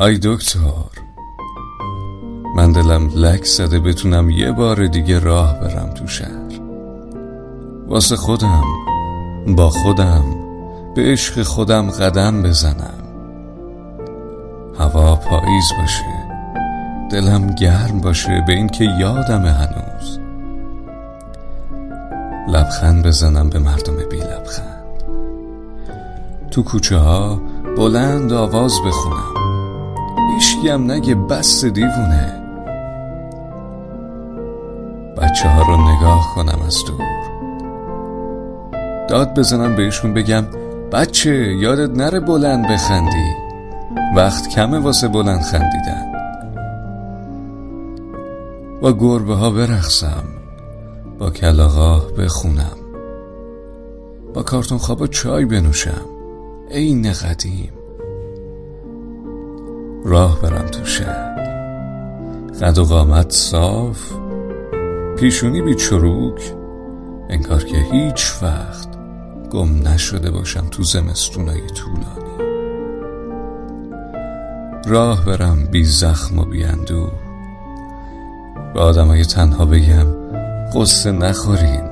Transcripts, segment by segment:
آی دکتر من دلم لک زده بتونم یه بار دیگه راه برم تو شهر. واسه خودم با خودم به عشق خودم قدم بزنم. هوا پاییز باشه دلم گرم باشه به اینکه یادم هنوز. لبخند بزنم به مردم بی لبخند. تو کوچه ها بلند آواز بخونم. هیچگیم نگه بس دیوونه. بچه ها رو نگاه کنم از دور. داد بزنم بهشون بگم بچه یادت نره بلند بخندی. وقت کمه واسه بلند خندیدن. با گربه ها برخصم با کلاغاه بخونم. با کارتون خوابا چای بنوشم. عین قدیم. راه برم تو شهر. قد و قامت صاف پیشونی بی چروک انگار که هیچ وقت گم نشده باشم تو زمستونای طولانی. راه برم بی زخم و بی اندوه. به آدمای تنها بگم قصه نخورین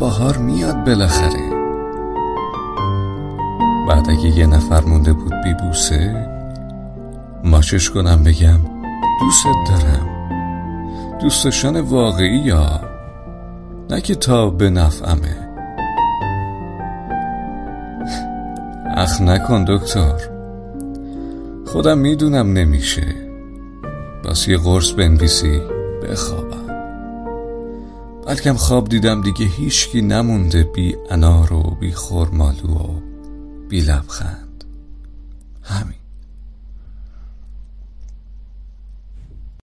بهار میاد بالاخره. بعد اگه یه نفر مونده بود بی بوسه ماچش کنم بگم دوست دارم. دوستشان واقعی یا؟ نه که تا به نفعمه. اخ نکن دکتر. خودم می‌دونم نمیشه. بس یه قرص بنویسی بخوابم. بلکم خواب دیدم دیگه هیچکی نمونده بی انار و بی خورمالو و بی لبخند.